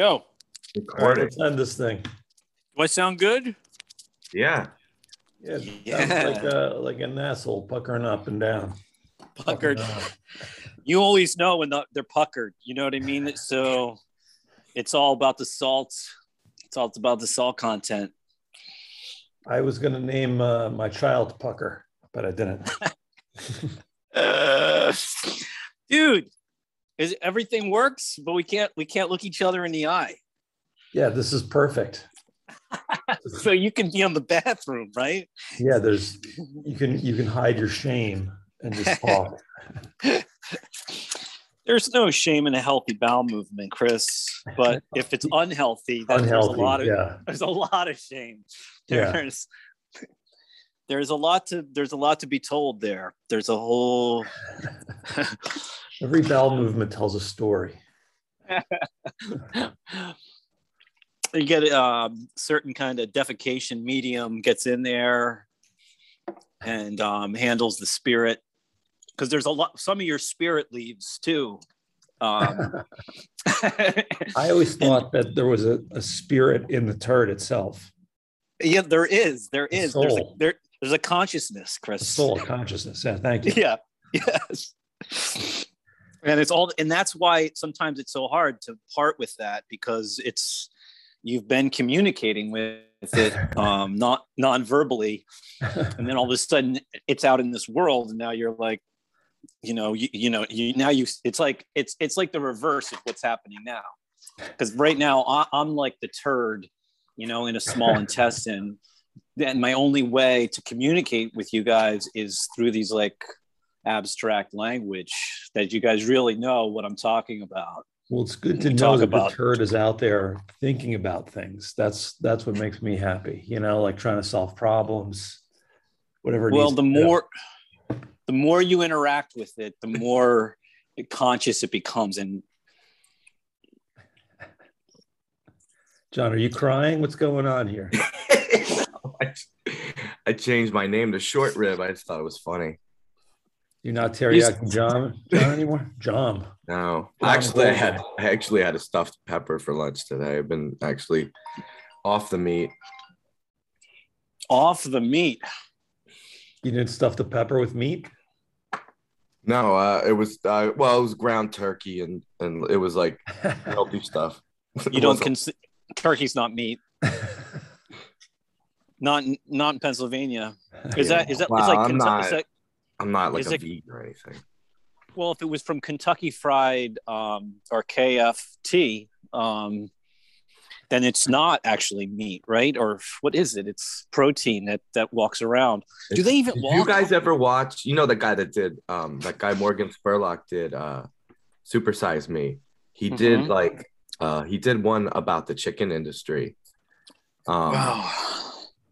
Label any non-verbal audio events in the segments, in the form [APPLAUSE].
Yo, All right, Recording. let's end this thing. do I sound good? Yeah. Yeah, Yeah. sounds like a like an asshole puckering up and down. Puckered. You always know when the- they're puckered. You know what I mean? So it's all about the salt. It's all about the salt content. I was gonna name uh, my child Pucker, but I didn't. Uh, [LAUGHS] dude, is everything works, but we can't we can't look each other in the eye. yeah, this is perfect. [LAUGHS] So you can be on the bathroom, right? Yeah, there's you can you can hide your shame and just talk. [LAUGHS] There's no shame in a healthy bowel movement, Chris. But if it's [LAUGHS] unhealthy, then Unhealthy. there's a lot of yeah. there's a lot of shame. Yeah. There's there's a lot to there's a lot to be told there. There's a whole Every bowel movement tells a story. [LAUGHS] you get a um, certain kind of defecation medium gets in there and um, handles the spirit because there's a lot some of your spirit leaves too um, [LAUGHS] I always thought that there was a, a spirit in the turd itself, yeah there is there A is there's a, soul. there, there's a consciousness a chris soul of consciousness. Yeah, thank you. [LAUGHS] yeah yes and it's all and that's why sometimes it's so hard to part with that because it's you've been communicating with it [LAUGHS] um not non-verbally and then all of a sudden it's out in this world and now you're like you know you, you know you now you it's like it's it's like the reverse of what's happening now. Because right now I, i'm like the turd you know in a small [LAUGHS] intestine. And my only way to communicate with you guys is through these like abstract language that you guys really know what i'm talking about Well, it's good to know talk that about- the turd is out there thinking about things. That's that's what makes me happy. You know, like trying to solve problems, whatever. it well needs the to do. more the more you interact with it the more conscious it becomes and John, are you crying? What's going on here? I, [LAUGHS] I changed my name to Short Rib. I just thought it was funny. You're not teriyaki John, John anymore? John. No, John actually, I had I actually had a stuffed pepper for lunch today. I've been actually off the meat. off the meat You didn't stuff the pepper with meat? No, uh, it was uh, well, it was ground turkey and and it was like healthy [LAUGHS] stuff. You don't [LAUGHS] consider turkey's not meat [LAUGHS] not not in pennsylvania is that is that Wow, it's like I'm Kentucky, not- is that, I'm not like is a it- vegan or anything. well if it was from kentucky fried um or kft um then it's not actually meat right or what is it it's protein that that walks around do they even Did walk you guys ever watch? You know the guy that did um that guy Morgan Spurlock did uh Super Size Me. He did Mhm. like uh he did one about the chicken industry. Um wow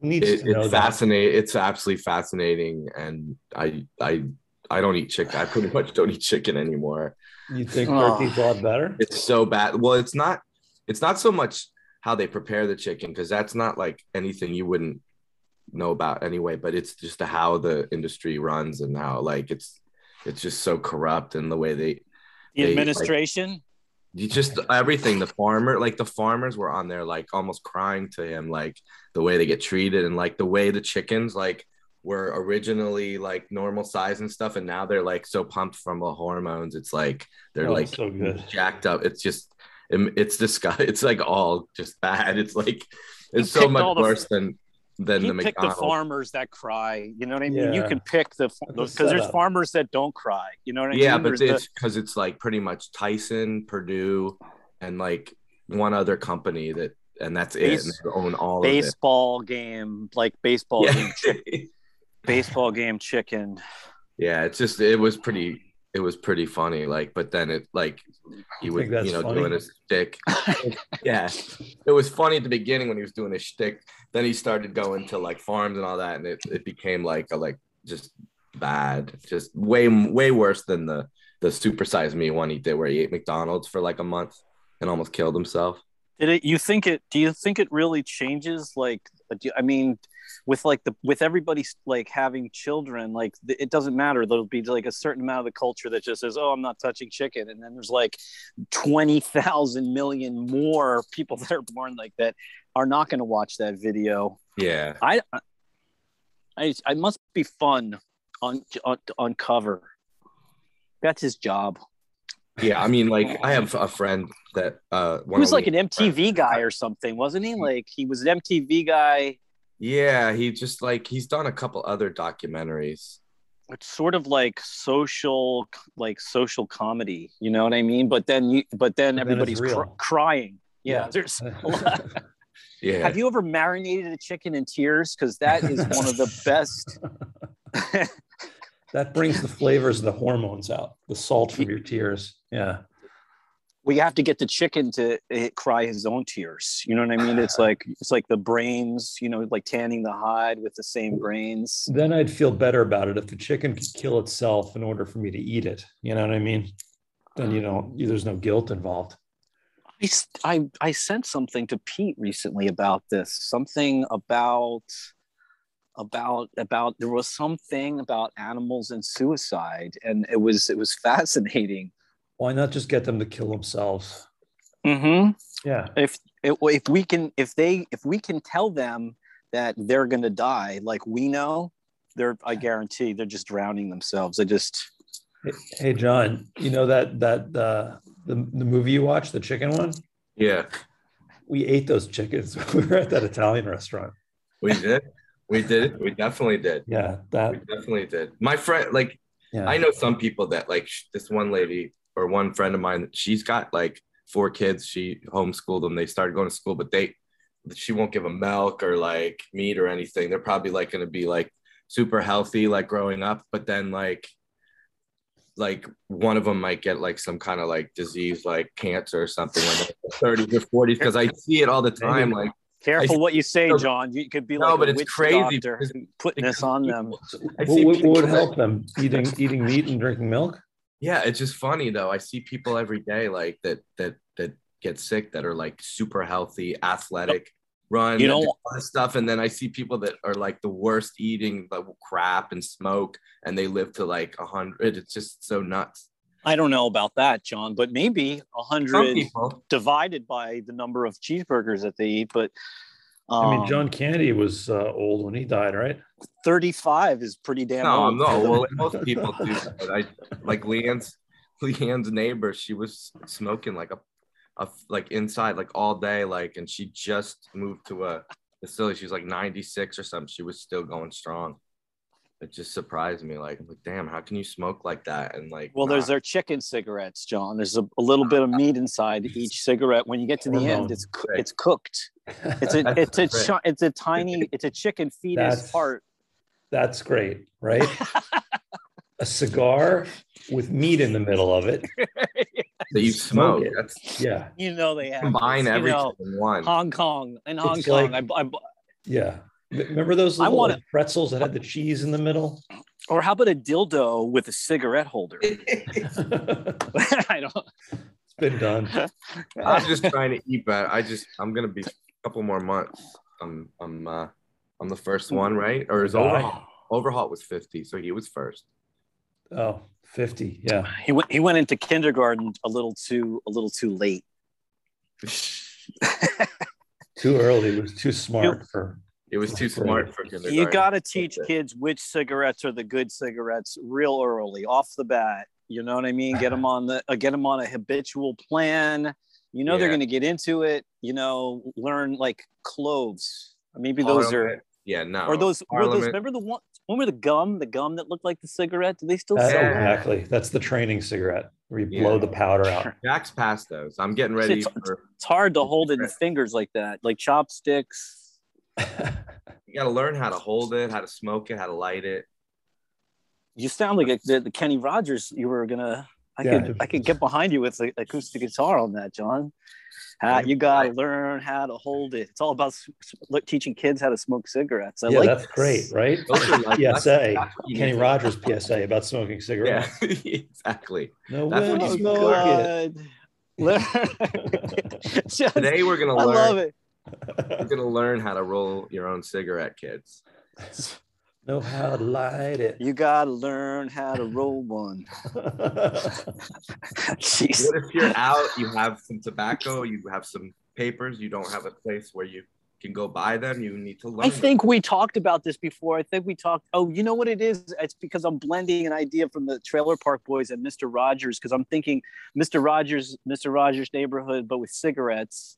Needs it, to know it's that. fascinating it's absolutely fascinating and I I I don't eat chicken. I pretty [LAUGHS] much don't eat chicken anymore. You think Oh. turkey's a lot better? It's so bad. Well, it's not it's not so much how they prepare the chicken because that's not like anything you wouldn't know about anyway, but it's just how the industry runs and how like it's it's just so corrupt and the way they the they, like- administration you just everything the farmer like the farmers were on there like almost crying to him like the way they get treated and like the way the chickens like were originally like normal size and stuff and now they're like so pumped from the hormones it's like they're Oh, like so jacked up. It's just it- it's disgust [LAUGHS] it's like all just bad. It's like You it's so much all the- worse than than you the pick the farmers that cry you know what i mean? You can pick the because there's setup. farmers that don't cry you know what i yeah mean? but There's it's because it's like pretty much tyson perdue and like one other company that and that's it and they own all of it. baseball game like baseball game chick, [LAUGHS] baseball game chicken. Yeah it's just it was pretty it was pretty funny like but then it like he You would you know funny? doing his shtick. [LAUGHS] Yeah. It was funny at the beginning when he was doing his shtick. Then he started going to like farms and all that and it, it became like a like just bad. Just way way worse than the the supersize me one he did where he ate mcdonald's for like a month and almost killed himself. Did it you think it do you think it really changes like do you- i mean with like the with everybody like having children like it doesn't matter. There'll be like a certain amount of the culture that just says oh i'm not touching chicken. And then there's like 20,000 million more people [LAUGHS] that are born like that are not going to watch that video. Yeah. i i i must be fun on on on cover. That's his job. Yeah. I mean, like [LAUGHS] I have a friend that uh he was like an mtv guy or something wasn't he? Like he was an mtv guy Yeah, he just like he's done a couple other documentaries. it's sort of like social like social comedy you know what i mean but then you but then But then everybody's cr- crying yeah, Yeah. there's. [LAUGHS] Yeah. have you ever marinated a chicken in tears because that is one of the [LAUGHS] best that brings the flavors of the hormones out, the salt from your tears. Yeah. We have to get the chicken to eh, cry his own tears you know what i mean it's [SIGHS] like it's like the brains you know like tanning the hide with the same brains Then I'd feel better about it if the chicken could kill itself in order for me to eat it. You know what I mean? Then you don't, there's no guilt involved. I I sent something to Pete recently about this. Something about about about there was something about animals and suicide, and it was it was [LAUGHS] fascinating. Why not just get them to kill themselves? Mm-hmm. Yeah. If if we can if they if we can tell them that they're gonna die, like we know, they're I guarantee they're just drowning themselves. I just Hey, hey, John, you know that that uh, the the movie you watched, the chicken one? Yeah. We ate those chickens. [LAUGHS] we were at that Italian restaurant. We did. We did. We definitely did. Yeah, We that definitely did. My friend, like yeah. I know some people that like sh- this one lady or one friend of mine. She's got like four kids. She homeschooled them. They started going to school, but they she won't give them milk or like meat or anything. They're probably like going to be like super healthy like growing up, but then like like one of them might get like some kind of like disease like cancer or something when they're 30s or 40s because I see it all the time. Like careful what you say, John. You could be like, no, like but a it's witch crazy doctor putting this on them. What, what- what would help them? Eating eating meat and drinking milk? Yeah, it's just funny though. I see people every day like that that that get sick that are like super healthy, athletic, run, You know- do all stuff, and then I see people that are like the worst eating like crap and smoke, and they live to like a hundred. It's just so nuts. I don't know about that, John, but maybe a hundred divided by the number of cheeseburgers that they eat. But I mean, um, John Kennedy was uh, old when he died, right? 35 is pretty damn no, old. no, [LAUGHS] well, most people do. But I like Leanne's [LAUGHS] Leanne's neighbor. She was smoking like a, a like inside like all day, like, and she just moved to a facility. She was like 96 or something. She was still going strong. It just surprised me. Like, I'm like, damn, how can you smoke like that? And like, Well, there's their chicken cigarettes, John. There's a, a little bit of meat inside [LAUGHS] each cigarette. When you get to the end, it's it's cooked. It's a it's a great. chi- it's a tiny it's a chicken fetus That's- heart. That's great, right? [LAUGHS] a cigar with meat in the middle of it. [LAUGHS] that you Smoke smoke. it. That's yeah. you know they have combine this, you everything know, in one. Hong Kong in Hong It's Kong. like- I, I, Yeah. Remember those I little wanna- like, pretzels that had the cheese in the middle? or how about a dildo with a cigarette holder? [LAUGHS] I don't. It's been done. I'm just trying to eat better. I just I'm gonna be a couple more months. I'm I'm uh I'm the first one, right? Or is Die. Overhaul? Overhaul was 50, so he was first. Oh, 50. Yeah. He went he went into kindergarten a little too a little too late. [LAUGHS] Too early. It was too smart for. It was too smart for kindergarten. You got to teach kids which cigarettes are the good cigarettes real early, off the bat. You know what I mean? Get them [LAUGHS] on the uh, get them on a habitual plan. You know they're going to get into it. You know, learn like cloves. Maybe those are yeah no or those those. Remember the one? When were the gum? The gum that looked like the cigarette? Do they still That, sell? Yeah. Exactly. That's the training cigarette where you Yeah. blow the powder out. Jack's past those. I'm getting ready It's- for. It's hard to hold it in [LAUGHS] fingers like that, like chopsticks. [LAUGHS] You got to learn how to hold it, how to smoke it, how to light it. You sound like a, the, the Kenny Rogers. You were gonna. I Yeah. could I could get behind you with the acoustic guitar on that, John. Uh, you gotta learn how to hold it. It's all about s- s- look, teaching kids how to smoke cigarettes. I yeah, like that's this. great, right? Those are like- that's- PSA. that's Kenny Rogers [LAUGHS] PSA about smoking cigarettes. Yeah, cigarettes. [LAUGHS] exactly. No That's way what to you smoke it. [LAUGHS] Just- Today we're gonna learn. I love it. We're gonna learn how to roll your own cigarette, kids. Know how to light it. You gotta learn how to [LAUGHS] roll one. [LAUGHS] Jeez. What if you're out, you have some tobacco, you have some papers, you don't have a place where you can go buy them, you need to learn. I them. think we talked about this before. I think we talked. Oh, you know what it is? It's because I'm blending an idea from the Trailer Park Boys and Mr. Rogers because I'm thinking Mr. Rogers, Mr. Rogers' neighborhood, but with cigarettes,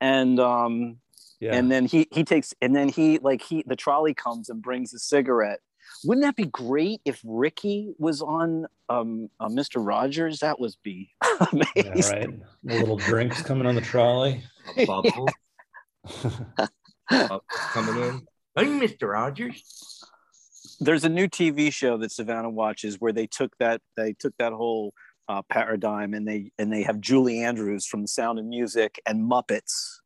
and um, yeah. and then he he takes and then he like he the trolley comes and brings a cigarette. Wouldn't that be great if Ricky was on um, uh, Mr. Rogers? That would be [LAUGHS] amazing. yeah, right. The little drinks coming on the trolley. A bubble [LAUGHS] up coming in. Hey, Mr. Rogers. there's a new TV show that Savannah watches where they took that they took that whole uh, paradigm and they and they have Julie Andrews from The Sound of Music and Muppets,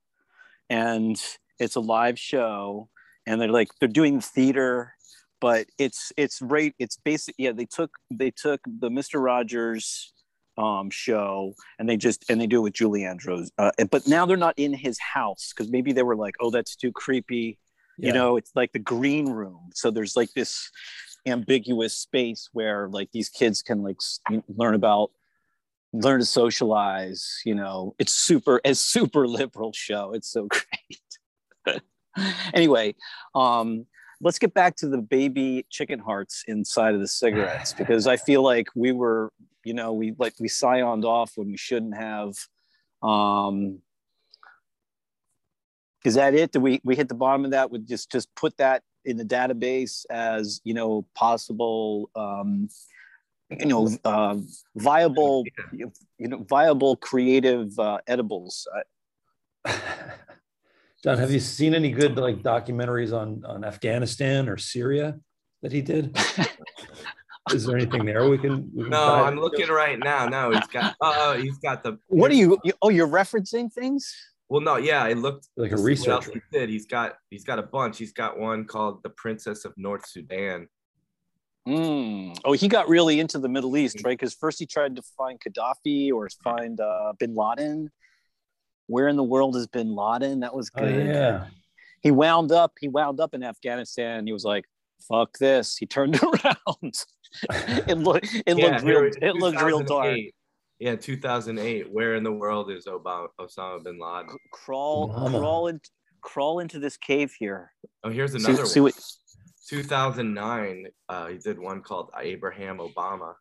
and it's a live show, and they're like they're doing theater, but it's it's right it's basic yeah they took they took the Mister Rogers um show and they just and they do it with Julie Andrews uh, but now they're not in his house because maybe they were like oh that's too creepy you know it's like the green room so there's like this ambiguous space where like these kids can like learn about learn to socialize you know it's super a super [LAUGHS] liberal show it's so [LAUGHS] great anyway um let's get back to the baby chicken hearts inside of the cigarettes [LAUGHS] because i feel like we were you know we like we scioned off when we shouldn't have um is that it? Did we we hit the bottom of that? Would just just put that in the database as you know possible, um, you know, uh, viable, you know, viable creative uh, edibles. I, John, have you seen any good like documentaries on on Afghanistan or Syria that he did? [LAUGHS] Is there anything there we can? We can No, dive I'm into? looking right now. No, he's got. Oh, he's got the. what are you, you? Oh, you're referencing things. Well, no, yeah, I looked Like a to what else researcher. He did. He's got. He's got a bunch. He's got one called "The Princess of North Sudan." Mm. Oh, he got really into the Middle East, right? Because first he tried to find Gaddafi or find uh, Bin Laden. Where in the world is Bin Laden? That was Oh good. yeah, he wound up he wound up in afghanistan he was like fuck this he turned [LAUGHS] around it looked it Yeah, looked real it looked real dark Yeah, 2008. Where in the world is Obama, Osama bin Laden? crawl Mama. crawl in, crawl into this cave here Oh, here's another see one. what 2009. Uh, he did one called Abraham Obama.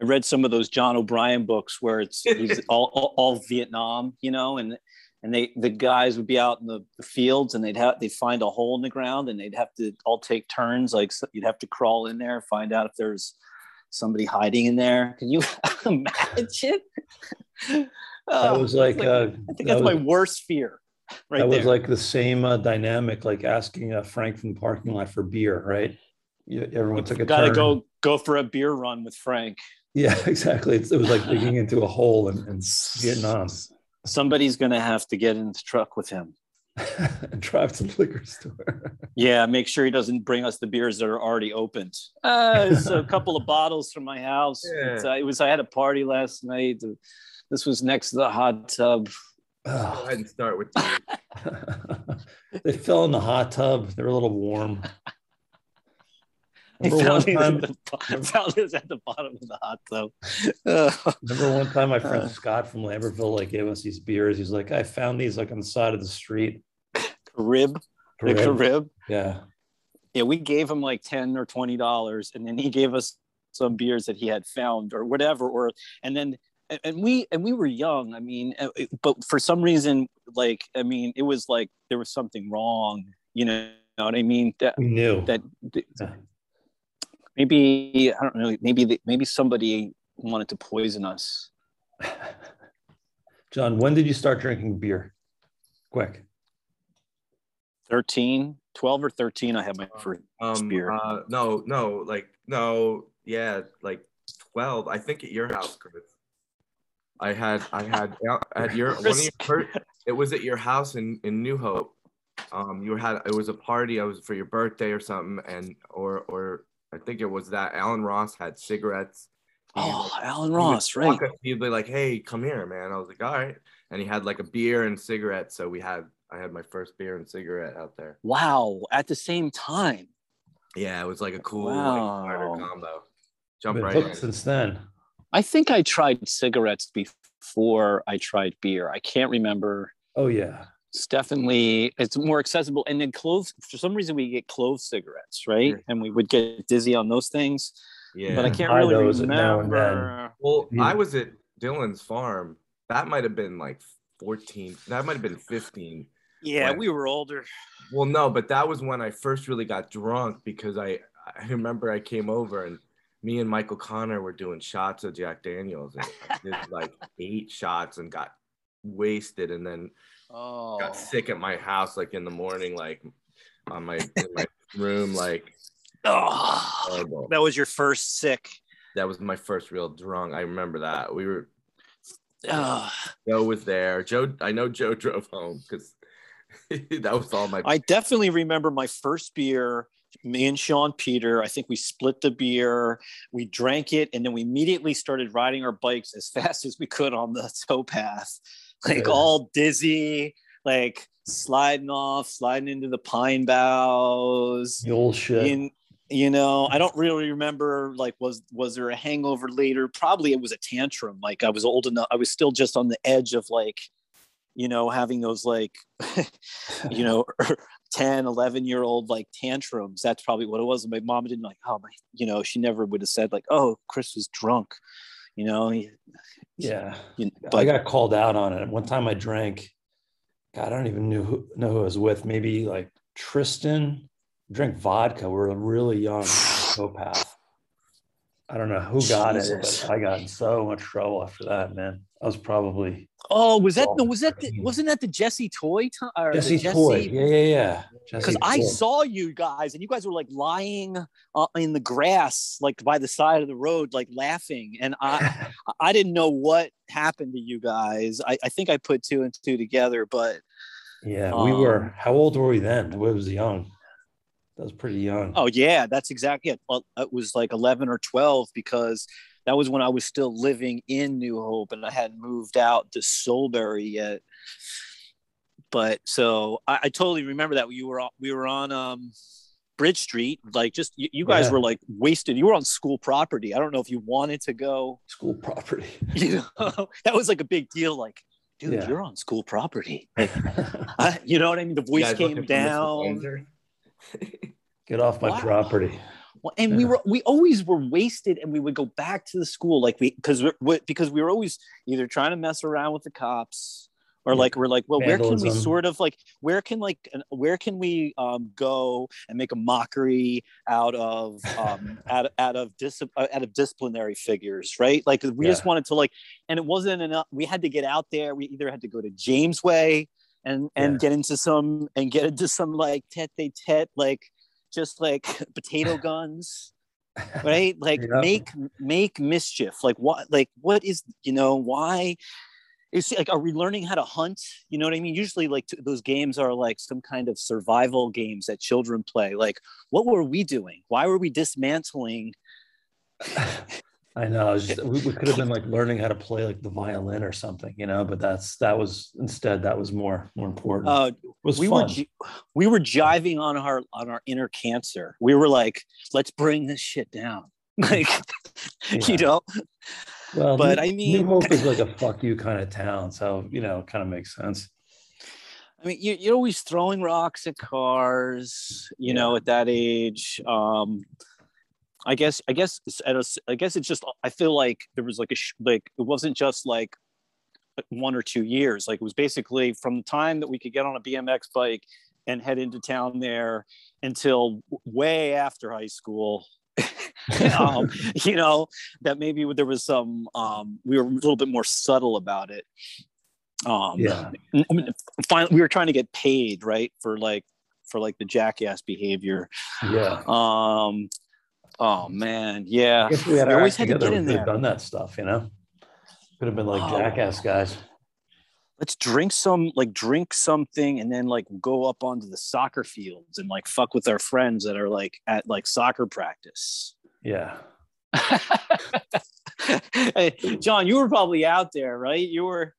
i read some of those john o'brien books where it's he's [LAUGHS] all, all, all vietnam you know and and they the guys would be out in the, the fields and they'd have they'd find a hole in the ground and they'd have to all take turns like so you'd have to crawl in there find out if there's somebody hiding in there can you [LAUGHS] imagine that Oh, was like, uh, I think that that's my worst fear. Right that there. was like the same uh, dynamic, like asking uh, Frank from the parking lot for beer, right? You, everyone took a Got to turn. go go for a beer run with Frank. Yeah, [LAUGHS] exactly. It's, it was like digging into a hole in, in Vietnam Somebody's gonna have to get in the truck with him. [LAUGHS] and drive to the liquor store. [LAUGHS] Yeah, make sure he doesn't bring us the beers that are already opened. Uh, it's a couple of bottles from my house. Yeah. It's, uh, it was I had a party last night. This was next to the hot tub. Go ahead and start with [LAUGHS] the [LAUGHS] they fell in the hot tub. They're a little warm. I Remember one found these, at time, the, [LAUGHS] found this at the bottom of the hot tub. Remember one time my friend Uh. Scott from Lambertville like gave us these beers. He's like, I found these like on the side of the street. Carib, the Carib. Carib. Yeah. yeah, we gave him like 10 or 20 dollars and then he gave us some beers that he had found or whatever or and then and- and we and we were young i mean uh, it- but for some reason like i mean it was like there was something wrong you know, know what i mean that We knew. that Yeah. maybe i don't know maybe the, maybe somebody wanted to poison us [LAUGHS] John, when did you start drinking beer? Quick. 13 12 or 13 i had my first um beer. uh no no like no yeah like 12 i think at your house chris i had i had at your one of your fir- it was at your house in in new hope um you had it was a party i was for your birthday or something and or or i think it was that alan ross had cigarettes He- oh alan he would ross right walk up- he'd be like hey come here man i was like all right and he had like a beer and cigarettes so we had I had my first beer and cigarette out there. Wow, at the same time. Yeah, it was like a cool Wow. like, harder combo. Jump right in. since then. I think I tried cigarettes before I tried beer. I can't remember. Oh yeah. It's definitely it's more accessible. And then clove for some reason we get clove cigarettes, right? Yeah. And we would get dizzy on those things. Yeah. But I can't really those now and then. remember. well, Yeah. I was at Dylan's farm. That might have been like 14. That might have been 15. Yeah, When- we were older. Well, no, but that was when I first really got drunk because I I remember I came over and me and Michael Connor were doing shots of Jack Daniels and I [LAUGHS] did like eight shots and got wasted and then Oh, got sick at my house like in the morning like on my in my [LAUGHS] room like Oh, horrible. that was your first sick. That was my first real drunk. I remember that. We were Joe was there. Joe I know Joe drove home because [LAUGHS] that was all my I definitely remember my first beer. Me and Sean Peter, I think we split the beer, we drank it, and then we immediately started riding our bikes as [LAUGHS] fast as we could on the towpath, like Yeah. all dizzy, like sliding off, sliding into the pine boughs. The old shit. In, you know, I don't really remember like was was there a hangover later? Probably it was a tantrum. Like I was old enough, I was still just on the edge of like, you know, having those like, [LAUGHS] you know, 10, 11 year old like tantrums. That's probably what it was. And my mom didn't like, oh my, you know, she never would have said like, oh, Chris was drunk, you know. yeah. you- I but got called out on it. One time I drank, God, I don't even know who, know who I was with. Maybe like Tristan drank vodka. We're really young. Towpath. I don't know who got Jesus. it, but I got in so much trouble after that, man. I was probably oh, was that no? Was that the, wasn't that the Jesse Toy time? Or the Jesse Toy. Yeah, yeah, yeah. because I saw you guys and you guys were like lying uh, in the grass, like by the side of the road, like laughing. And I, [LAUGHS] I didn't know what happened to you guys. I, I think I put two and two together, but yeah, we were. Um, How old were we then? We was young. That was pretty young. oh yeah, that's exactly it. Well, it was like 11 or 12 because that was when I was still living in New Hope and I hadn't moved out to Solebury yet. But so I, I totally remember that you were we were on um, Bridge Street, like just you, you guys Yeah. were like wasted. You were on school property. I don't know if you wanted to go. School property. [LAUGHS] You know, [LAUGHS] that was like a big deal. Like, dude, Yeah. you're on school property. [LAUGHS] I, you know what I mean? The voice came looking for Mr. down. Get off my Wow. property. Well, and we were we always were wasted, and we would go back to the school like we because we because we were always either trying to mess around with the cops or like we're like, well, where can we sort of like where can like where can we um, go and make a mockery out of um, [LAUGHS] out, out of dis- uh, out of disciplinary figures, right? Like we just wanted to like, and it wasn't enough. We had to get out there. We either had to go to Jamesway and and Yeah. get into some and get into some like tete-a-tete like just like [LAUGHS] potato [LAUGHS] guns right? Like Yeah. make make mischief. Like what like what is you know why is like are we learning how to hunt? You know what i mean? Usually like those games are like some kind of survival games that children play. Like what were we doing? Why were we dismantling [LAUGHS] I know. It's just, we, we could have been like learning how to play like the violin or something, you know. But that's that was instead that was more more important. uh we fun. were we were jiving on our on our inner cancer we were like let's bring this shit down [LAUGHS] like Yeah. you know well, but New- I mean- New Hope is like a [LAUGHS] fuck you kind of town, so you know, it kind of makes sense. I mean, you, you're always throwing rocks at cars, you know, at that age. Um, I guess, I guess, it's at a I guess it's just, I feel like there was like a, sh- like, it wasn't just like one or two years. Like it was basically from the time that we could get on a BMX bike and head into town there until way after high school. [LAUGHS] um, [LAUGHS] you know, that maybe there was some, um, we were a little bit more subtle about it. Um, Yeah. I mean, finally, we were trying to get paid, right, for like for like the jackass behavior. Yeah. Um, oh man, yeah. I we We always had to get we in have there. done that stuff, you know. Could have been like Oh. jackass guys. Let's drink some, like drink something, and then like go up onto the soccer fields and like fuck with our friends that are like at like soccer practice. Yeah. [LAUGHS] hey, John, you were probably out there, right? You were.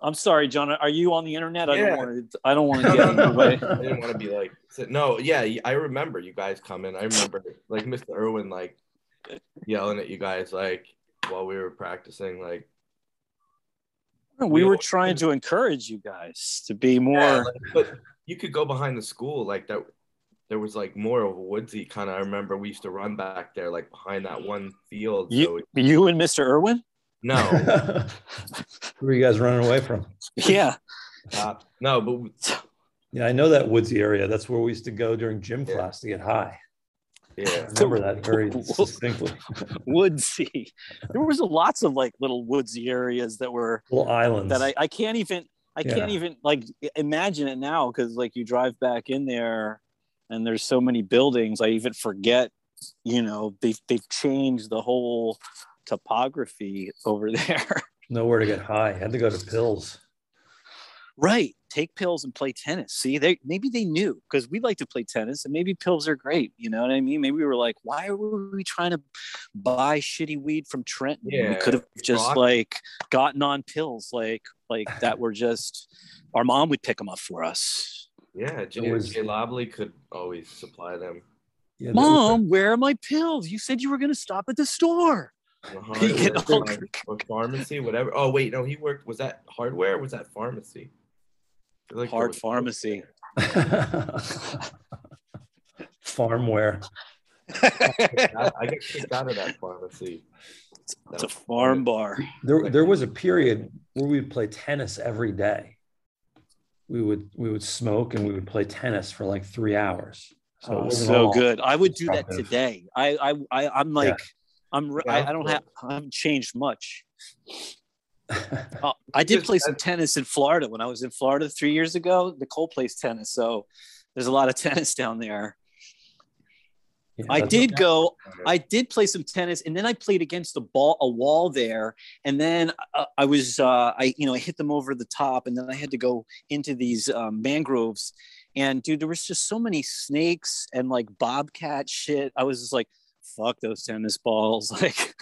I'm sorry, John. Are you on the internet? I Yeah. don't want to. I don't want to [LAUGHS] get in the way. [LAUGHS] I didn't want to be like no, yeah, I remember you guys coming. I remember like Mr. Irwin like yelling at you guys like while we were practicing, like We were trying to encourage you guys to be more. Yeah, like, but you could go behind the school like that. There was like more of a woodsy kind of. I remember we used to run back there, like behind that one field. You, so you and Mr. Irwin? No, [LAUGHS] Who are you guys running away from? Yeah. uh, no, but Yeah, I know that woodsy area. That's where we used to go during gym Yeah. class to get high. I yeah, remember that very [LAUGHS] distinctly. woodsy. There was lots of like little woodsy areas that were Little islands. that I, I can't even I Yeah. can't even like imagine it now because like you drive back in there and there's so many buildings I even forget you know they've they've changed the whole topography over [LAUGHS] there Nowhere to get high. Had to go to pills. right take pills and play tennis see they maybe they knew because we like to play tennis and maybe pills are great you know what I mean maybe we were like why were we trying to buy shitty weed from Trenton we could have just rock. like gotten on pills like like that were just our mom would pick them up for us yeah. Jay, It was- Jay Lobley could always supply them. Yeah, there was Mom, where are my pills? You said you were going to stop at the store. Uh-huh, You get or, all- like, or pharmacy, whatever. Oh wait, no, he worked. Was that hardware? Or was that pharmacy? Like Hard pharmacy. [LAUGHS] Farmware. I, I get kicked out of that pharmacy. It's a farm bar. There, there was a period where we'd play tennis every day. We would we would smoke and we would play tennis for like three hours. So, Oh, so good. I would do that today. I, I, I I'm like, I'm, re- I, I don't have, I haven't changed much. [LAUGHS] Uh, I did play some tennis in Florida when I was in Florida three years ago. Nicole plays tennis, so there's a lot of [LAUGHS] tennis down there. Yeah, I did go. I did play some tennis, and then I played against the ball, a wall there, and then uh, I was, uh, I you know, I hit them over the top, and then I had to go into these um, mangroves, and dude, there was just so many snakes and like bobcat shit. I was just like, fuck those tennis balls, [LAUGHS] like,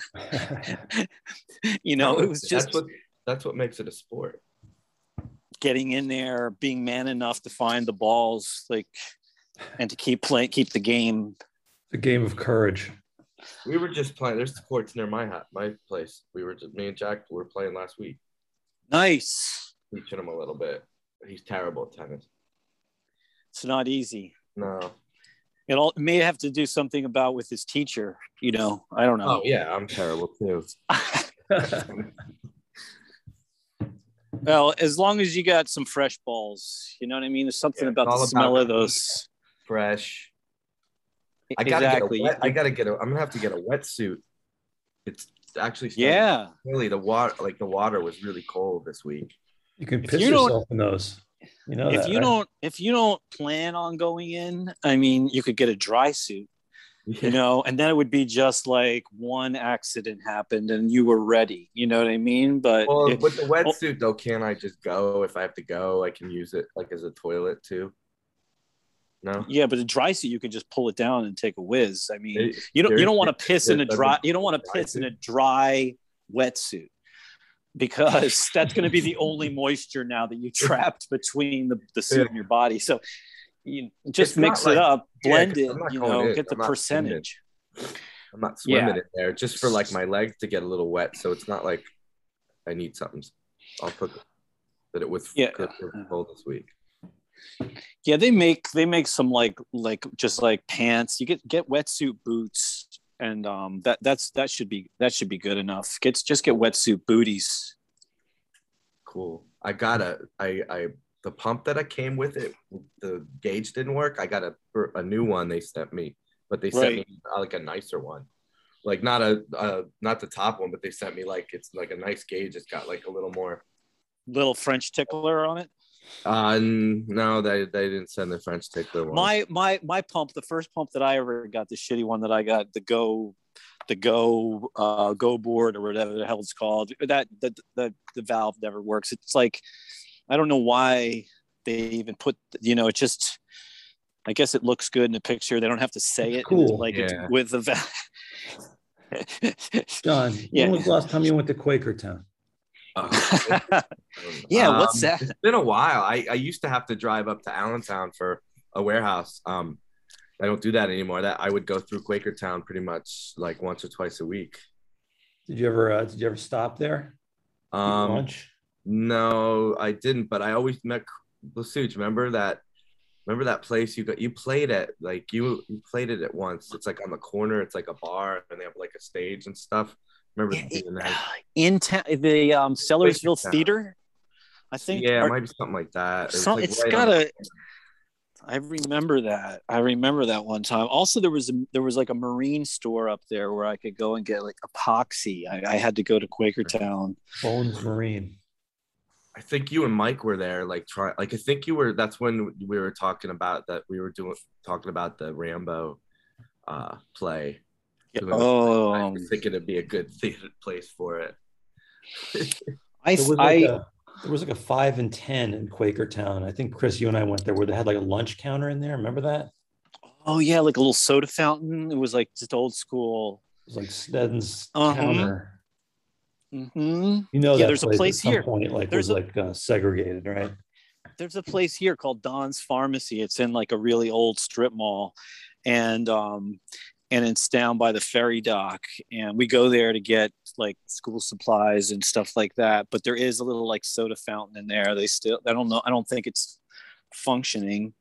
you know, it was just that's what that's what makes it a sport. getting in there, being man enough to find the balls, like, and to keep playing, keep the game. the game of courage. We were just playing. There's courts near my hat my place. We were just me and Jack were playing last week, Nice. teaching him a little bit. He's terrible at tennis. It's not easy. No. It all may have to do something about with his teacher you know i don't know. Oh yeah, I'm terrible too. [LAUGHS] well as long as you got some fresh balls you know what i mean there's something Yeah, about the smell about of those Fresh. I gotta exactly get a wet, I gotta get a. I'm gonna have to get a wetsuit. It's actually yeah Really, the water like the water was really cold this week. You can piss you yourself in those. You know if that, you right? don't if you don't plan on going in i mean you could get a dry suit [LAUGHS] you know and then it would be just like one accident happened and you were ready you know what i mean but Well, if- with the wetsuit oh though, can I just go if I have to go? I can use it like as a toilet too. No. yeah but a dry suit you can just pull it down and take a whiz i mean It- you don't you don't want to piss in a dry you don't want to piss in a dry wetsuit because [LAUGHS] that's going to be the only moisture now that you trapped between the, the suit and your body so you just It's mix it like- up yeah, it you know in. get the I'm not percentage I'm not swimming Yeah. in there just for like my legs to get a little wet. So it's not like I need something. I'll put that it was Yeah. cold this week. yeah they make they make some like like just like pants you get get wetsuit boots and um that that's that should be that should be good enough get just get wetsuit booties Cool. I got a I I the pump that I came with it the gauge didn't work. I got a a new one they sent me, but they sent Right. me uh, like a nicer one. Like not a uh not the top one, but they sent me like it's like a nice gauge. It's got like a little more. little french tickler on it Uh no, they they didn't send the French tickler one. my my my pump the first pump that i ever got the shitty one that i got the go the go uh go board or whatever the hell it's called that the the, the valve never works it's like i don't know why they even put you know it just i guess it looks good in the picture they don't have to say It's it cool. like it's Yeah. with the valve [LAUGHS] John, Yeah. when was the last time you went to Quakertown? Uh, [LAUGHS] yeah, what's um, that? It's been a while. I, I used to have to drive up to Allentown for a warehouse. Um, I don't do that anymore. That I would go through Quakertown pretty much like once or twice a week. Did you ever uh, did you ever stop there? Um, lunch? no, I didn't. But I always met Lasuch. Remember that? Remember that place you got? You played at like you you played it at once. It's like on the corner. It's like a bar, and they have like a stage and stuff. Remember Yeah, doing [SIGHS] in town, the um, Sellersville Town. Theater. I think. Yeah, or- it might be something like that. It was, some, like, it's right got on- a. I remember that. I remember that one time. Also, there was a, there was like a marine store up there where I could go and get like epoxy. I, I had to go to Quakertown. Bones Marine. I think you and Mike were there, like try, like I think you were. That's when we were talking about that. We were doing talking about the Rambo uh play. Doing- Oh, I was thinking it'd be a good [LAUGHS] theater place for it. I, There was, like a, there was like a five and ten in Quakertown. I think Chris, you and I went there where they had like a lunch counter in there. Remember that? oh yeah, like a little soda fountain. It was like just old school. It was like Sneddon's Uh-huh. counter. hmm You know Yeah, that there's a place, place at some here. point like There's was a- like uh, segregated, right? there's a place here called Don's Pharmacy. It's in like a really old strip mall, and um, and it's down by the ferry dock. And we go there to get like school supplies and stuff like that. But there is a little like soda fountain in there. They still, I don't know, I don't think it's functioning.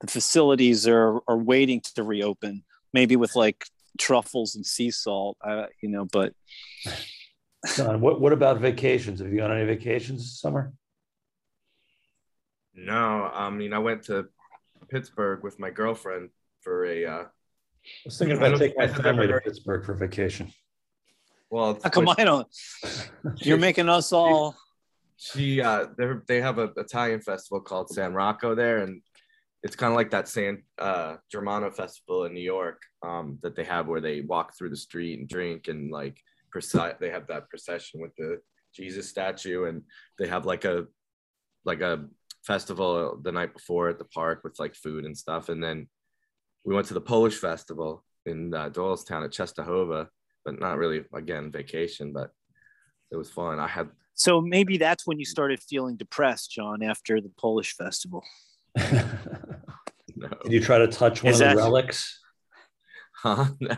The facilities are are waiting to reopen, maybe with like truffles and sea salt. Uh, you know, but [LAUGHS] John, what, what about vacations? Have you gone on any vacations this summer? No, I mean I went to Pittsburgh with my girlfriend for a. uh I was thinking about taking my family to Pittsburgh for vacation. Well, how come I don't? You're [LAUGHS] making us all. she uh they they have an Italian festival called San Rocco there and it's kind of like that San uh Gennaro festival in New York um that they have where they walk through the street and drink and like preci- they have that procession with the Jesus statue and they have like a like a festival the night before at the park with like food and stuff and then we went to the Polish festival in uh, Doylestown at Czestochowa but not really again vacation but it was fun I had So maybe that's when you started feeling depressed, John, after the Polish festival. [LAUGHS] Did you try to touch one Is of the relics? [LAUGHS] Huh? No.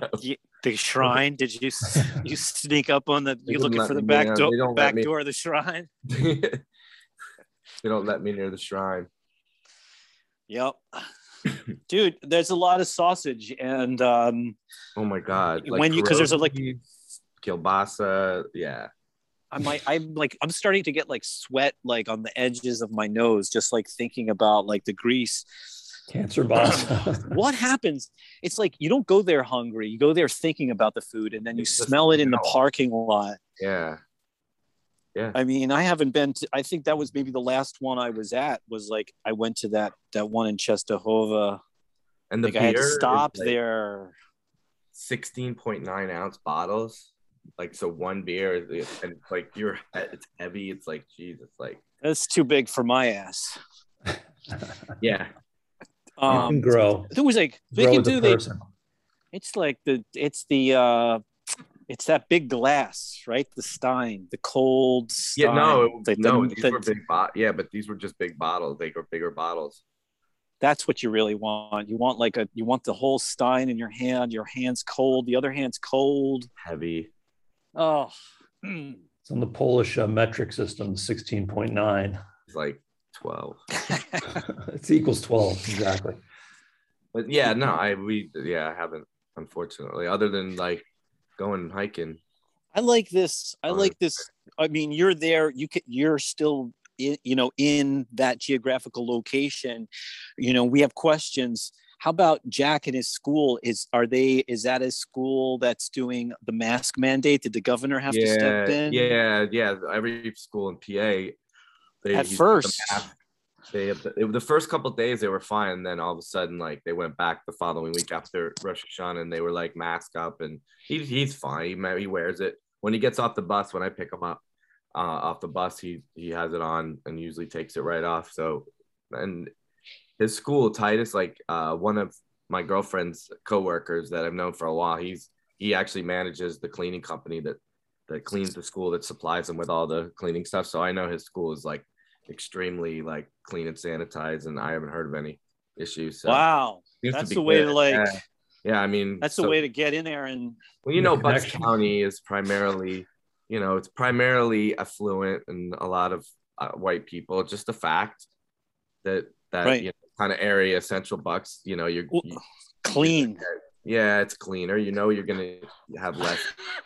The shrine? Did you [LAUGHS] you sneak up on the? You wouldn't looking for the back in. door? They Back me- door of the shrine. they don't let me near the shrine. Yep. [CLEARS THROAT] Dude, there's a lot of sausage, and um, Oh my god! When you- 'cause there's a, like- pierogi, kielbasa. Yeah, I might, I'm like, I'm starting to get like sweat like on the edges of my nose, just like thinking about like the grease. Cancer boss. [LAUGHS] What happens? It's like you don't go there hungry. You go there thinking about the food, and then you It's smell it in the parking lot. yeah. I mean, I haven't been to. I think that was maybe the last one I was at. Was like I went to that that one in Czestochowa. And the Like I had to beer is, stop like, there. Sixteen point nine ounce bottles. Like so, one beer is and like you're it's heavy. It's like Jesus. Like That's too big for my ass. [LAUGHS] yeah, you can Um, grow. there was like they can do they. person. It's like the it's the uh it's that big glass, right? The Stein, the cold. Stein, yeah. No, the- the- no. These the- were big. Bo- yeah, but these were just big bottles. They were bigger bottles. that's what you really want. You want like a you want the whole Stein in your hand. Your hand's cold. The other hand's cold. Heavy. Oh. mm. It's on the Polish uh, metric system, 16.9. It's like twelve. [LAUGHS] it's equals 12, exactly. But yeah, no, I we yeah, I haven't unfortunately, other than like going hiking. I like this. I like this. I mean, you're there. You can. You're still, in, you know, in that geographical location. You know, we have questions. How about Jack and his school? Is are they? Is that a school that's doing the mask mandate? Did the governor have to step in? yeah, yeah. Every school in PA, they At first. They it- the first couple days they were fine, and then all of a sudden, like they went back the following week after Rosh Hashanah, and they were like mask up, and he, he's fine. He he wears it when he gets off the bus. When I pick him up uh, off the bus, he he has it on and usually takes it right off. So, and his school, Titus, like uh, one of my girlfriend's coworkers that I've known for a while, he's he actually manages the cleaning company that that cleans the school that supplies him with all the cleaning stuff. So I know his school is like extremely like clean and sanitized, and I haven't heard of any issues. So wow, that's be the way good. to like. Yeah. Yeah, I mean That's the so- way to get in there and Well, you know, Bucks connection. County is primarily, you know, it's primarily affluent and a lot of uh, white people. Just the fact that that Right. you know, kind of area, Central Bucks, you know, you're, Well, you- clean. yeah, it's cleaner. You know, you're gonna have less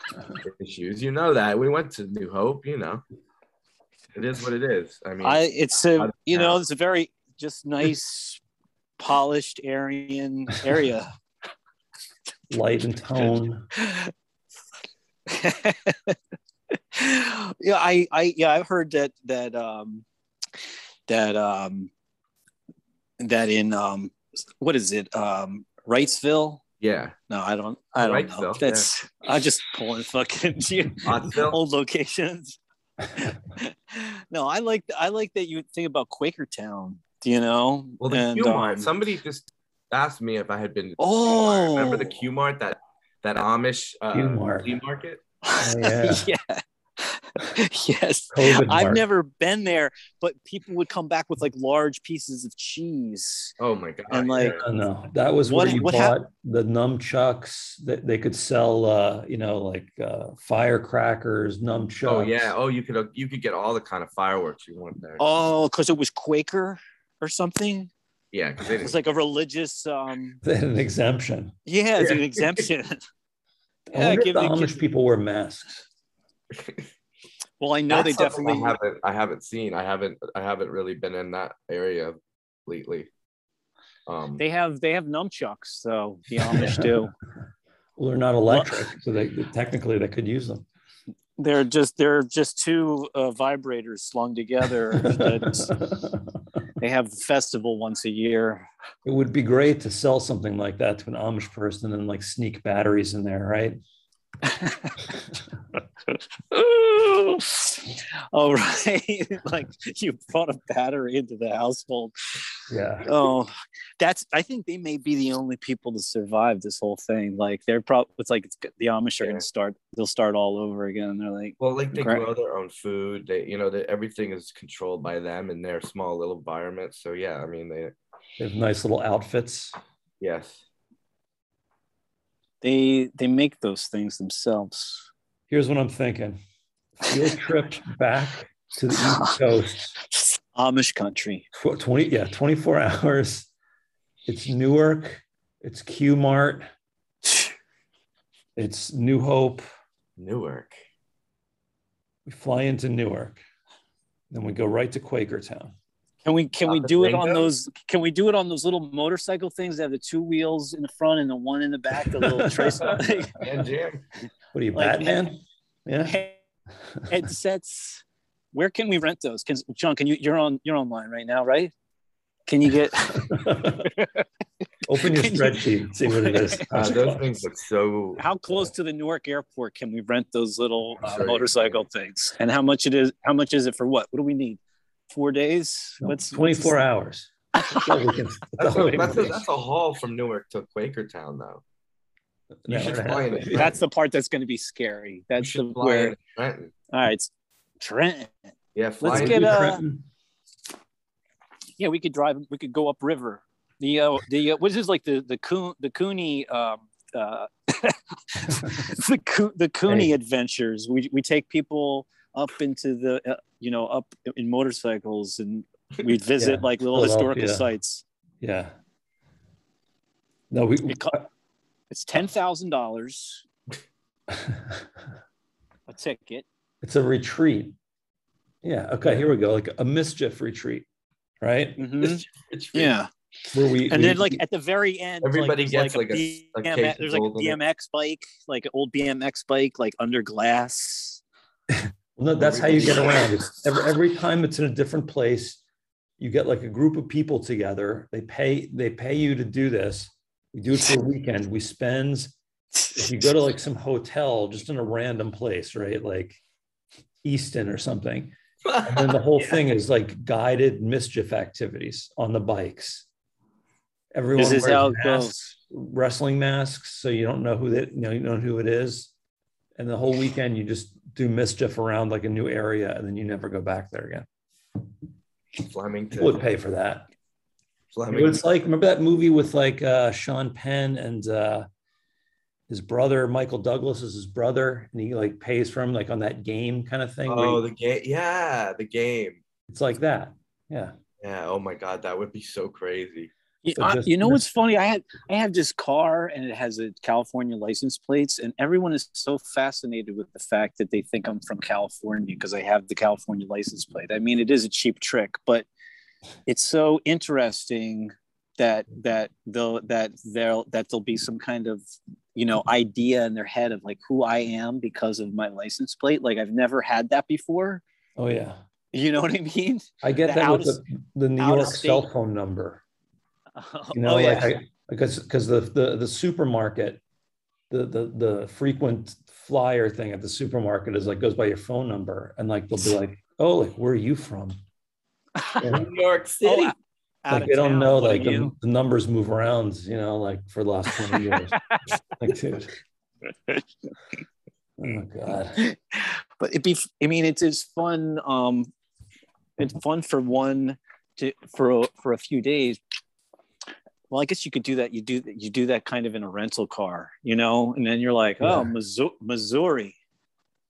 [LAUGHS] issues. You know that. We went to New Hope. You know, it is what it is. I mean, I it's out a you know town. it's a very just nice [LAUGHS] polished Aryan area. Light and tone. [LAUGHS] yeah, I I yeah I've heard that that um that um that in um what is it um Wrightsville yeah, no I don't I don't know Wrightsville, that's I'm just pulling fucking [LAUGHS] Pottsville. old locations. [LAUGHS] no, I like I like that you think about Quakertown. Do you know, Well, the and, Q Mart. um, Somebody just asked me if I had been. to Oh. Remember the Q Mart that that Amish uh, Q-Mart. flea market? Oh, yeah. [LAUGHS] yeah. [LAUGHS] yes. COVID I've mark. never been there, but people would come back with like large pieces of cheese. Oh my god! And, like, yeah. No, no, that was What- where you what bought hap- the nunchucks that they could sell, uh, you know, like uh, firecrackers, nunchucks. Oh yeah. Oh, you could you could get all the kind of fireworks you want there. Oh, because it was Quaker or something. Yeah, because It was like a religious um [LAUGHS] They had an exemption. yeah, it's Yeah. an exemption. [LAUGHS] I yeah, wonder give if the the Amish kids- people wear masks. Well, I know they That's something definitely I haven't. I haven't seen. I haven't. I haven't really been in that area lately. Um. they have they have nunchucks, so the [LAUGHS] Amish do. Well, they're not electric, so they technically they could use them. They're just they're just two uh, vibrators slung together. that [LAUGHS] they have the festival once a year. It would be great to sell something like that to an Amish person and like sneak batteries in there, right? [LAUGHS] oh right, [LAUGHS] like you brought a battery into the household. Yeah. Oh, that's. I think they may be the only people to survive this whole thing. Like they're probably. It's like it's, the Amish are Yeah. going to start. They'll start all over again. They're like, Well, like they Correct. grow their own food. They, you know, that everything is controlled by them in their small little environment. So yeah, I mean, they. They have nice little outfits. Yes. They they make those things themselves. Here's what I'm thinking. Field [LAUGHS] trip back to the East Coast. [LAUGHS] Amish country. Tw- 20, yeah, 24 [LAUGHS] hours. It's Newark. It's Q Mart. It's New Hope. Newark. We fly into Newark. Then we go right to Quakertown. Can we can we do it on those? Can we do it on those little motorcycle things that have the two wheels in the front and the one in the back? The little [LAUGHS] trace And Jam. What are you, Like- Batman? Yeah. headsets. Where can we rent those? Can John? Can you? You're on. You're online right now, right? Can you get? [LAUGHS] Open your Can you- spreadsheet, see what it is. [LAUGHS] Uh, those things look so. How close to the Newark airport can we rent those little uh, motorcycle things? And how much it is? How much is it for what? What do we need? Four days? What's 24 hours. That's all that's That's a, that's, a, that's a haul from Newark to Quakertown, though. You An should hour and a fly half. in. That's the part that's going to be scary. That's the should where. Trenton. All right, it's Trent. Yeah, fly Let's in- get a- Trenton. Yeah, we could drive. We could go upriver. The uh, the uh, what is this like the the coon the Cooney um uh [LAUGHS] [LAUGHS] the Coo- the Cooney Hey. adventures. We we take people up into the uh, you know up in motorcycles and we'd [LAUGHS] visit Yeah, like little historical Philadelphia. sites. Yeah. No, we, It co- it's ten thousand dollars [LAUGHS] a ticket. it's a retreat. Yeah. Okay. Here we go. Like a mischief retreat, right? Mhm. It's Yeah, Where we and we- then like at the very end, Everybody like, gets, there's like, a- a BMX there's like a gold in it. BMX bike, like an old BMX bike, like under glass. [LAUGHS] no, that's how you get around. It's [LAUGHS] every, every time it's in a different place, you get like a group of people together. They pay they pay you to do this. We do it for a weekend. We spend if you go to like some hotel just in a random place, right? Like Easton or something. And then the whole [LAUGHS] Yeah. thing is like guided mischief activities on the bikes. Everyone This is wears how masks, wrestling masks, so you don't know who that you know you don't know who it is. And the whole weekend you just do mischief around like a new area and then you never go back there again. Flemington. Would pay for that. Flemington. It's like remember that movie with like uh Sean Penn and uh his brother Michael Douglas is his brother and he like pays for him like on that game kind of thing. Oh, he- the game. Yeah, the game. it's like that. Yeah. Yeah. Oh my God, that would be so crazy. You, So I- you know what's funny? I had I have this car and it has a California license plates, and everyone is so fascinated with the fact that they think I'm from California because I have the California license plate. I mean, it is a cheap trick, but it's so interesting that that they'll that there that there'll be some kind of you know idea in their head of like who I am because of my license plate. Like I've never had that before. Oh yeah. You know what I mean? I get that with of- the, the New out York cell phone number. [LAUGHS] You know, oh like. I because because the, the the supermarket, the the the frequent flyer thing at the supermarket is like goes by your phone number and like they'll be [LAUGHS] like, oh, like where are you from? [LAUGHS] New York City. Oh, like they don't know what like the, the numbers move around, you know, like for the last 20 years. like, dude. Oh god. but it'd be i mean it's it's fun um it's fun for one to for a, for a few days well i guess you could do that you do you do that kind of in a rental car you know and then you're like oh Yeah. Missouri, missouri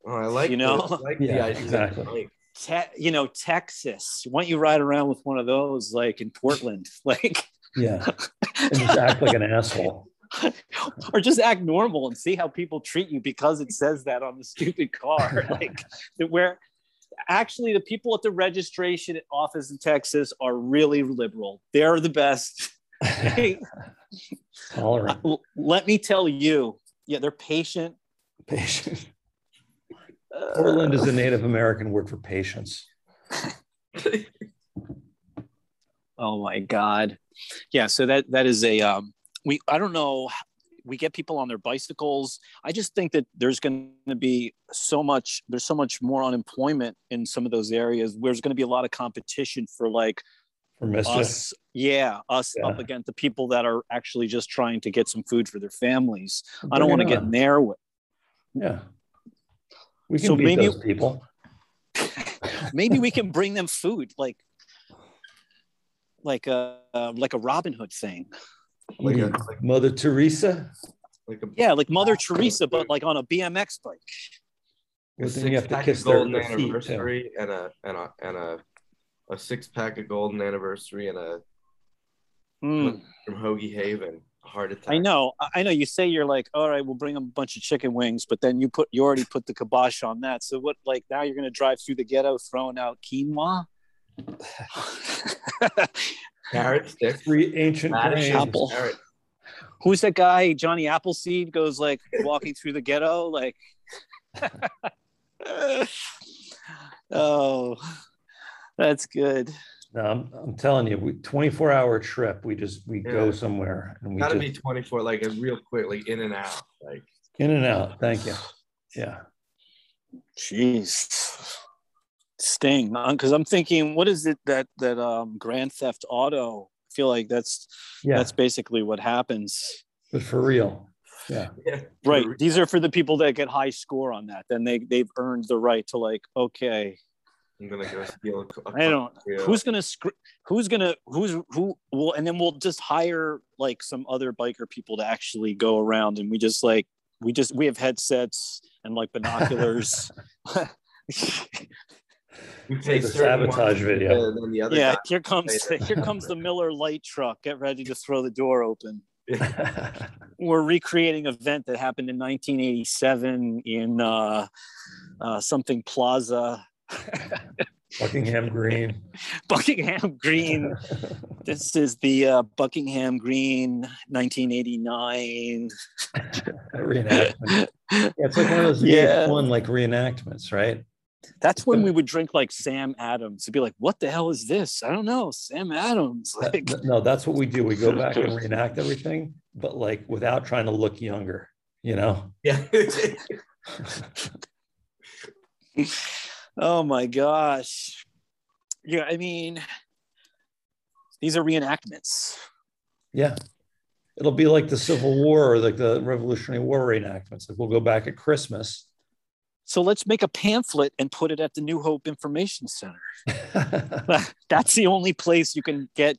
Oh, I like You know? I like [LAUGHS] Yeah, the exactly. Like, te- you know texas why don't you ride around with one of those like in portland [LAUGHS] like Yeah. [LAUGHS] And just act like an asshole. or just act normal and see how people treat you because it says that on the stupid car like that where actually the people at the registration office in texas are really liberal they're the best Tolerant, [LAUGHS] let me tell you. Yeah they're patient. Patient. Uh, Portland is a Native American word for patience. [LAUGHS] oh my god. Yeah so that that is a um we i don't know we get people on their bicycles. I just think that there's going to be so much there's so much more unemployment in some of those areas. Where there's going to be a lot of competition for like For mischief. us yeah us Yeah. up against the people that are actually just trying to get some food for their families i don't want to get in there with Yeah. We can So beat maybe- those people. [LAUGHS] maybe we can bring them food like like a uh, like a robin hood thing like a, like, Mother Teresa. like a yeah like mother teresa but like on a bmx bike a But you have to six-pack kiss of their, golden their feet. anniversary and a and a and a a six pack of golden anniversary and a Mm. from Hoagie Haven. Heart attack. I know, I- I know. You say you're like, all right, we'll bring them a bunch of chicken wings, but then you put you already put the kibosh on that. So what? Like now you're gonna drive through the ghetto throwing out quinoa. [LAUGHS] Carrot stick. Three ancient radish, grains. Apple. carrot. Who's that guy? Johnny Appleseed goes like walking through the ghetto, like. [LAUGHS] oh, that's good. No, I'm, I'm telling you, we 24 hour trip. We just we go somewhere and we Gotta just be 24, like a real quick, like in and out. Like in and out. Thank you. Yeah. Jeez. Sting, because I'm thinking, what is it that that um Grand Theft Auto? I feel like that's Yeah. that's basically what happens. but for real. Yeah. yeah. Right. These are for the people that get high score on that. Then they they've earned the right to like, okay, I'm gonna go steal a, a I don't. yeah. Who's gonna sc- Who's gonna who's who? Will and then we'll just hire like some other biker people to actually go around, and we just like we just we have headsets and like binoculars. [LAUGHS] we take It's a sabotage video. And then the other yeah, guy- here comes later. here comes the Miller Lite truck. Get ready to throw the door open. [LAUGHS] We're recreating an event that happened in 1987 in uh, uh, something Plaza, [LAUGHS] Buckingham Green. [LAUGHS] Buckingham Green. [LAUGHS] This is the uh, Buckingham Green 1989. reenactment. Yeah, it's like one of those Yeah. one like reenactments, right? That's when we would drink like Sam Adams. It'd be like, what the hell is this? I don't know. Sam Adams. Like, th- no, that's what we do. We go back and reenact everything, but like without trying to look younger, you know? Yeah. Oh my gosh. Yeah, I mean, these are reenactments. Yeah. It'll be like the Civil War or like the Revolutionary War reenactments. Like we'll go back at Christmas So let's make a pamphlet and put it at the New Hope Information Center. [LAUGHS] [LAUGHS] That's the only place you can get